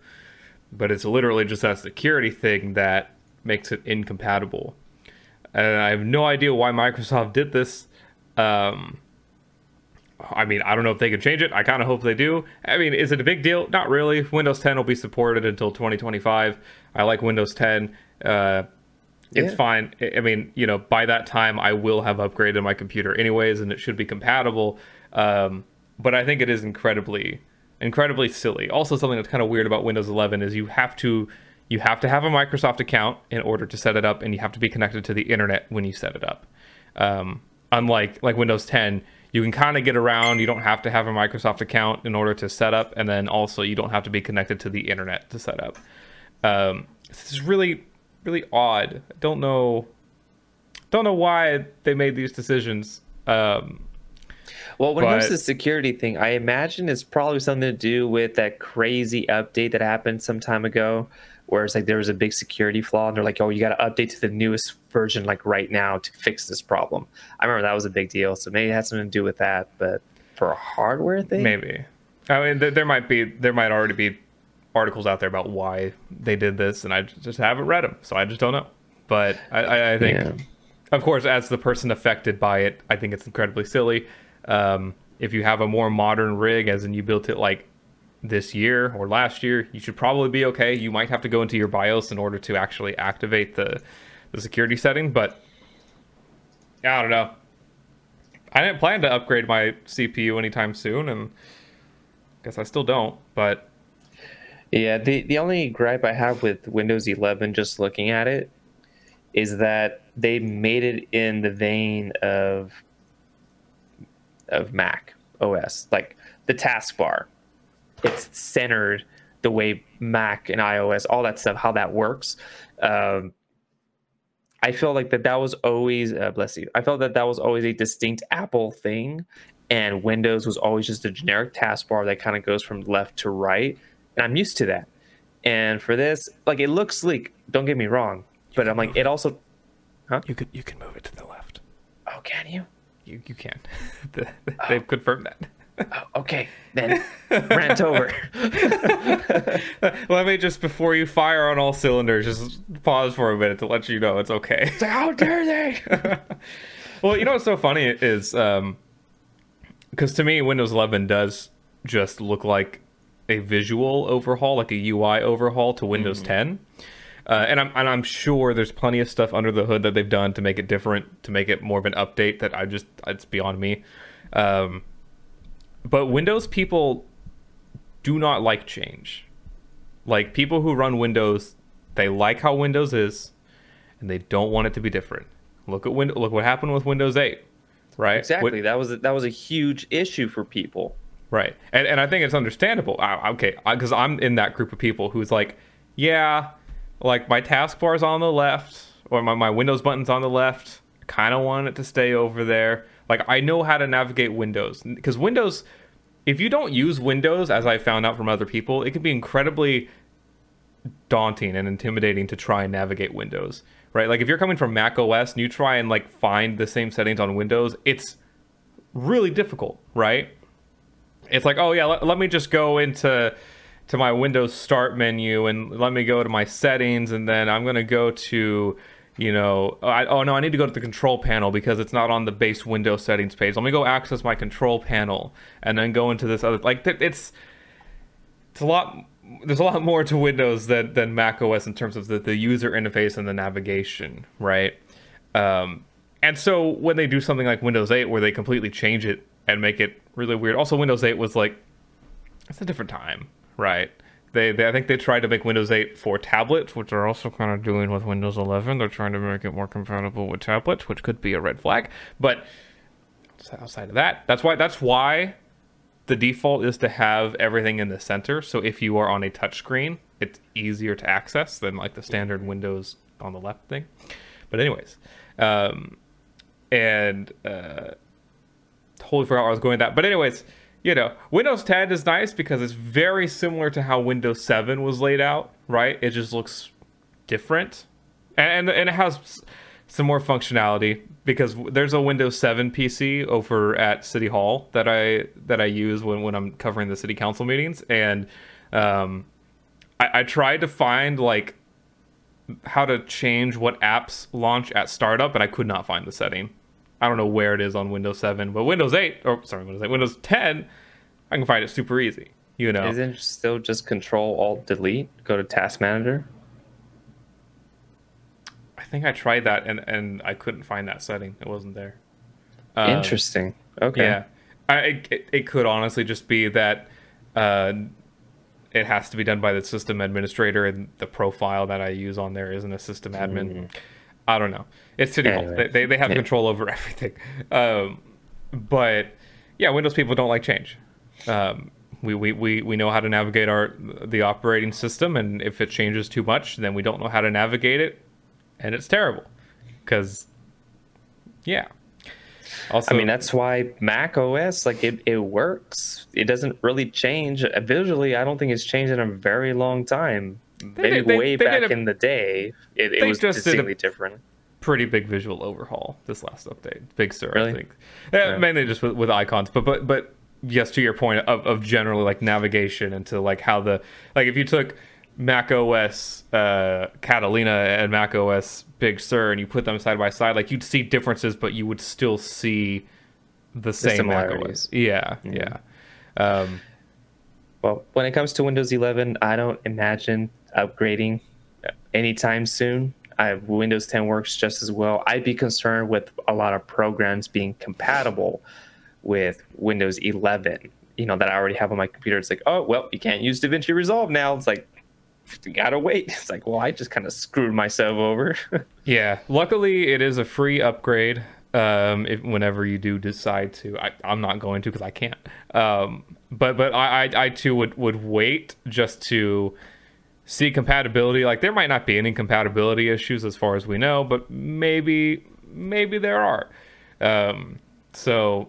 But it's literally just that security thing that makes it incompatible. And I have no idea why Microsoft did this. Um, I mean, I don't know if they can change it. I kind of hope they do. I mean, is it a big deal? Not really. Windows 10 will be supported until 2025. I like Windows 10. Uh, it's yeah. fine. I mean, you know, by that time I will have upgraded my computer anyways, and it should be compatible. Um, but I think it is incredibly, incredibly silly. Also, something that's kind of weird about Windows 11 is you have to, you have to have a Microsoft account in order to set it up, and you have to be connected to the internet when you set it up. Um, unlike like Windows 10, you can kind of get around. You don't have to have a Microsoft account in order to set up, and then also you don't have to be connected to the internet to set up. Um, this is really really odd. I don't know don't know why they made these decisions. Um, well, when but, it comes to the security thing, I imagine it's probably something to do with that crazy update that happened some time ago, where it's like there was a big security flaw, and they're like, "Oh, you got to update to the newest version like right now to fix this problem." I remember that was a big deal, so maybe it has something to do with that. But for a hardware thing, maybe. I mean, there might be there might already be articles out there about why they did this, and I just haven't read them, so I just don't know. But I, I, I think, yeah. of course, as the person affected by it, I think it's incredibly silly. Um, if you have a more modern rig, as in you built it like this year or last year, you should probably be okay. You might have to go into your BIOS in order to actually activate the the security setting, but I don't know. I didn't plan to upgrade my CPU anytime soon, and I guess I still don't. But yeah, the, the only gripe I have with Windows 11, just looking at it, is that they made it in the vein of of Mac OS, like the taskbar. It's centered the way Mac and iOS, all that stuff, how that works. Um, I feel like that that was always uh, bless you. I felt that that was always a distinct Apple thing, and Windows was always just a generic taskbar that kind of goes from left to right and I'm used to that. And for this, like it looks sleek. Don't get me wrong, but I'm like it also. Huh? You could you can move it to the left. Oh, can you? You you can. They've oh. confirmed that. Oh, okay, then rant over. let me just before you fire on all cylinders, just pause for a minute to let you know it's okay. It's like, how dare they? well, you know what's so funny is um, because to me, Windows 11 does just look like a visual overhaul, like a UI overhaul to Windows mm. 10. Uh, and I'm and I'm sure there's plenty of stuff under the hood that they've done to make it different, to make it more of an update. That I just it's beyond me. Um, but Windows people do not like change. Like people who run Windows, they like how Windows is, and they don't want it to be different. Look at Win- look what happened with Windows 8, right? Exactly. that was a, that was a huge issue for people. Right. And, and I think it's understandable. I, okay. Because I'm in that group of people who's like, yeah, like my taskbar is on the left or my, my Windows button's on the left. kind of want it to stay over there. Like I know how to navigate Windows because Windows, if you don't use Windows, as I found out from other people, it can be incredibly daunting and intimidating to try and navigate Windows, right? Like if you're coming from Mac OS and you try and like find the same settings on Windows, it's really difficult, right? It's like, oh yeah, let, let me just go into to my Windows Start menu and let me go to my settings, and then I'm gonna go to you know, I, oh no, I need to go to the control panel because it's not on the base Windows settings page. Let me go access my control panel and then go into this other. Like it's it's a lot. There's a lot more to Windows than than Mac OS in terms of the, the user interface and the navigation, right? Um, and so when they do something like Windows 8, where they completely change it and make it really weird. Also, Windows 8 was like it's a different time, right? They, they, I think they tried to make Windows 8 for tablets, which they're also kind of doing with Windows 11. They're trying to make it more compatible with tablets, which could be a red flag. But outside of that, that's why that's why the default is to have everything in the center. So if you are on a touchscreen, it's easier to access than like the standard Windows on the left thing. But anyways, um, and uh, totally forgot where I was going with that. But anyways you know, Windows 10 is nice because it's very similar to how Windows 7 was laid out, right? It just looks different. And, and, it has some more functionality because there's a Windows 7 PC over at City Hall that I that I use when, when I'm covering the city council meetings. And um, I, I tried to find like how to change what apps launch at startup, and I could not find the setting. I don't know where it is on Windows 7, but Windows 8, or sorry, Windows 8, Windows 10, I can find it super easy. You know, isn't it still just Control Alt Delete? Go to Task Manager. I think I tried that and and I couldn't find that setting. It wasn't there. Um, Interesting. Okay. Yeah, I, it, it could honestly just be that uh, it has to be done by the system administrator, and the profile that I use on there isn't a system admin. Mm. I don't know. It's City Hall. Anyway. They, they have yeah. control over everything. Um, but yeah, Windows people don't like change. Um, we, we, we, we know how to navigate our the operating system, and if it changes too much, then we don't know how to navigate it, and it's terrible. Because, yeah. Also, I mean that's why Mac OS like it, it works. It doesn't really change visually. I don't think it's changed in a very long time. Maybe they, way they back a, in the day, it, it was distinctly different. Pretty big visual overhaul this last update. Big Sur, really? I think. Yeah. Mainly just with, with icons, but but but yes, to your point of, of generally like navigation into like how the like if you took Mac OS uh, Catalina and Mac OS Big Sur and you put them side by side, like you'd see differences, but you would still see the, the same Mac OS. Yeah, mm-hmm. yeah. Um, well, when it comes to Windows 11, I don't imagine upgrading anytime soon. I have Windows 10 works just as well. I'd be concerned with a lot of programs being compatible with Windows 11. You know that I already have on my computer. It's like, oh well, you can't use DaVinci Resolve now. It's like, you gotta wait. It's like, well, I just kind of screwed myself over. yeah, luckily it is a free upgrade. Um, if whenever you do decide to, I, am not going to because I can't. Um, but but I, I I too would would wait just to see compatibility. Like there might not be any compatibility issues as far as we know, but maybe maybe there are. Um, so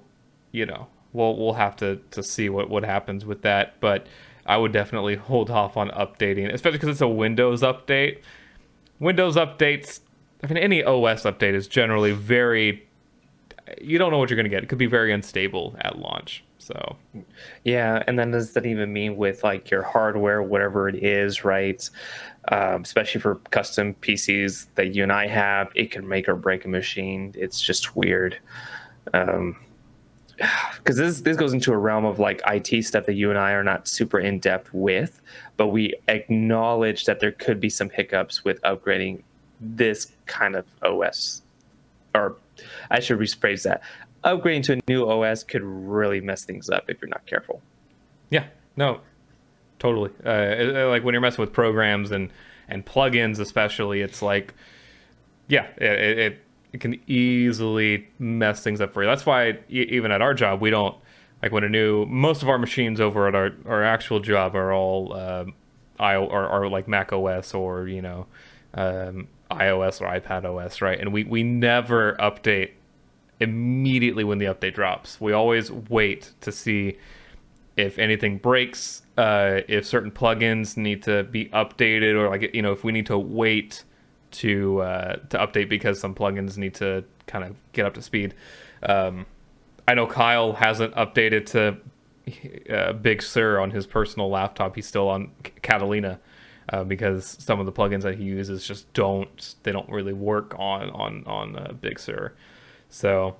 you know we'll we'll have to to see what what happens with that. But I would definitely hold off on updating, especially because it's a Windows update. Windows updates. I mean, any OS update is generally very. You don't know what you're going to get. It could be very unstable at launch. So, yeah, and then does that even mean with like your hardware, whatever it is, right? Um, especially for custom PCs that you and I have, it can make or break a machine. It's just weird. Um, because this this goes into a realm of like IT stuff that you and I are not super in depth with, but we acknowledge that there could be some hiccups with upgrading this kind of OS, or I should rephrase that upgrading to a new OS could really mess things up if you're not careful. Yeah, no, totally. Uh, like when you're messing with programs and and plugins, especially, it's like, yeah, it, it, it can easily mess things up for you. That's why even at our job, we don't like when a new. Most of our machines over at our our actual job are all uh, I or, or like Mac OS or you know. Um, iOS or iPad OS, right? And we, we never update immediately when the update drops. We always wait to see if anything breaks, uh, if certain plugins need to be updated, or like you know if we need to wait to uh, to update because some plugins need to kind of get up to speed. Um, I know Kyle hasn't updated to uh, Big Sur on his personal laptop. He's still on Catalina uh, because some of the plugins that he uses just don't they don't really work on on on uh, Big Sur. So,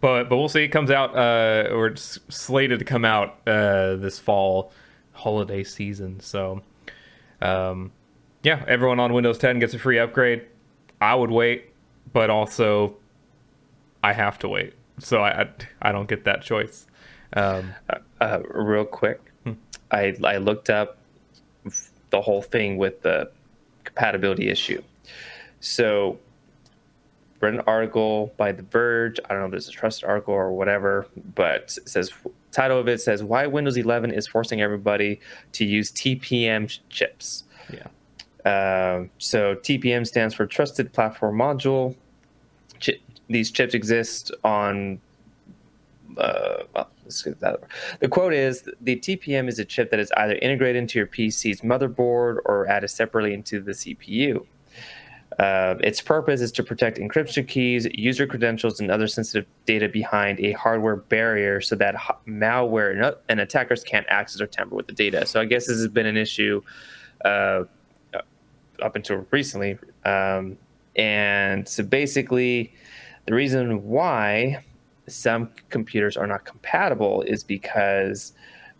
but but we'll see. It comes out uh, or it's slated to come out uh, this fall holiday season. So, um, yeah, everyone on Windows 10 gets a free upgrade. I would wait, but also I have to wait, so I I, I don't get that choice. Um, uh, uh real quick, hmm. I I looked up the whole thing with the compatibility issue. So, read an article by The Verge. I don't know if this is a trusted article or whatever, but it says title of it says why Windows 11 is forcing everybody to use TPM chips. Yeah. Uh, so TPM stands for Trusted Platform Module. Ch- these chips exist on. Uh, well, the quote is the TPM is a chip that is either integrated into your PC's motherboard or added separately into the CPU. Uh, its purpose is to protect encryption keys, user credentials, and other sensitive data behind a hardware barrier so that malware and attackers can't access or tamper with the data. So I guess this has been an issue uh, up until recently. Um, and so basically, the reason why some computers are not compatible is because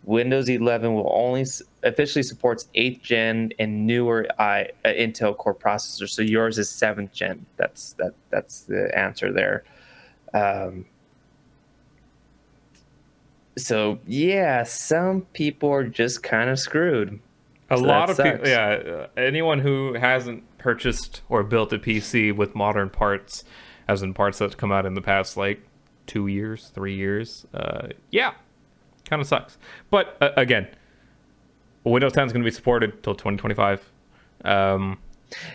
Windows 11 will only officially supports 8th gen and newer I, uh, Intel Core processors. So yours is 7th gen. That's that. That's the answer there. Um, so yeah, some people are just kind of screwed. A so lot of people, yeah. Uh, anyone who hasn't purchased or built a PC with modern parts, as in parts that come out in the past like two years, three years. Uh, yeah, kind of sucks. But uh, again, Windows 10 is going to be supported till 2025. Um,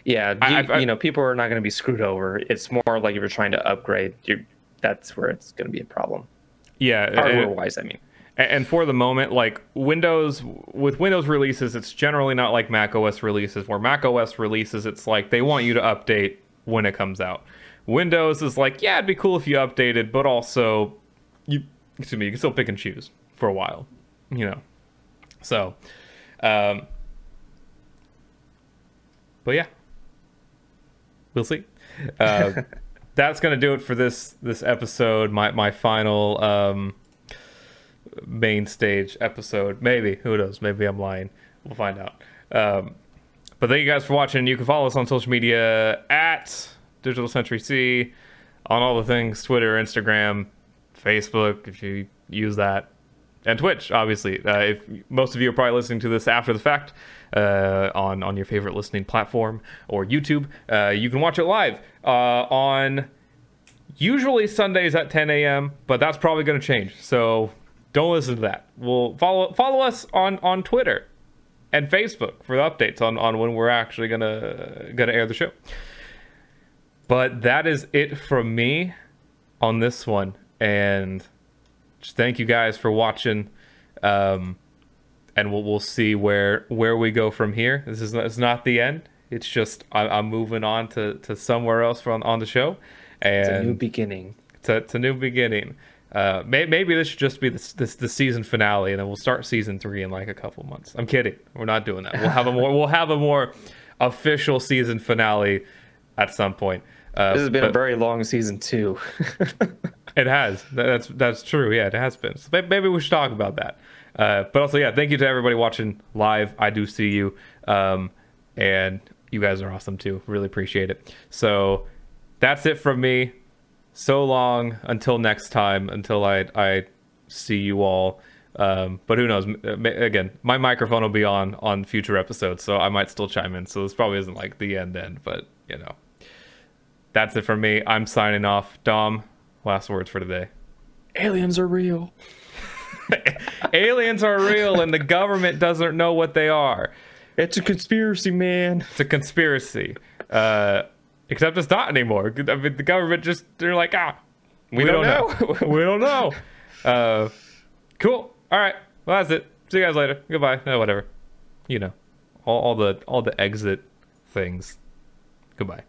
yeah, you, I, I, you know, people are not going to be screwed over. It's more like if you're trying to upgrade, that's where it's going to be a problem. Yeah, hardware wise, I mean. And for the moment, like Windows with Windows releases, it's generally not like Mac OS releases. Where Mac OS releases, it's like they want you to update when it comes out. Windows is like, yeah, it'd be cool if you updated, but also you excuse me, you can still pick and choose for a while, you know. So, um, but yeah, we'll see. Uh, that's gonna do it for this this episode. My my final um, main stage episode. Maybe who knows? Maybe I'm lying. We'll find out. Um, but thank you guys for watching. You can follow us on social media at Digital Century C on all the things Twitter, Instagram, Facebook, if you use that, and Twitch, obviously. Uh, if most of you are probably listening to this after the fact uh, on on your favorite listening platform or YouTube, uh, you can watch it live uh, on usually Sundays at 10 a.m. But that's probably going to change, so don't listen to that. We'll follow follow us on on Twitter and Facebook for the updates on on when we're actually gonna gonna air the show. But that is it from me on this one. And just thank you guys for watching. Um, and we'll, we'll see where where we go from here. This is it's not the end. It's just I, am moving on to, to somewhere else on, on the show. And it's a new beginning. It's a, it's a new beginning. Uh, may, maybe this should just be this, this the season finale, and then we'll start season three in like a couple months. I'm kidding. We're not doing that. We'll have a more we'll have a more official season finale at some point. Uh, this has been but, a very long season too. it has. That's that's true. Yeah, it has been. So maybe we should talk about that. Uh, but also, yeah, thank you to everybody watching live. I do see you, um, and you guys are awesome too. Really appreciate it. So that's it from me. So long until next time. Until I I see you all. Um, but who knows? Again, my microphone will be on on future episodes, so I might still chime in. So this probably isn't like the end end, but you know that's it for me. I'm signing off. Dom, last words for today. Aliens are real. Aliens are real, and the government doesn't know what they are. It's a conspiracy, man. It's a conspiracy. Uh, except it's not anymore. I mean, the government just, they're like, ah, we, we don't, don't, know. know. we don't know. Uh, cool. All right. Well, that's it. See you guys later. Goodbye. No, whatever. You know, all, all the all the exit things. Goodbye.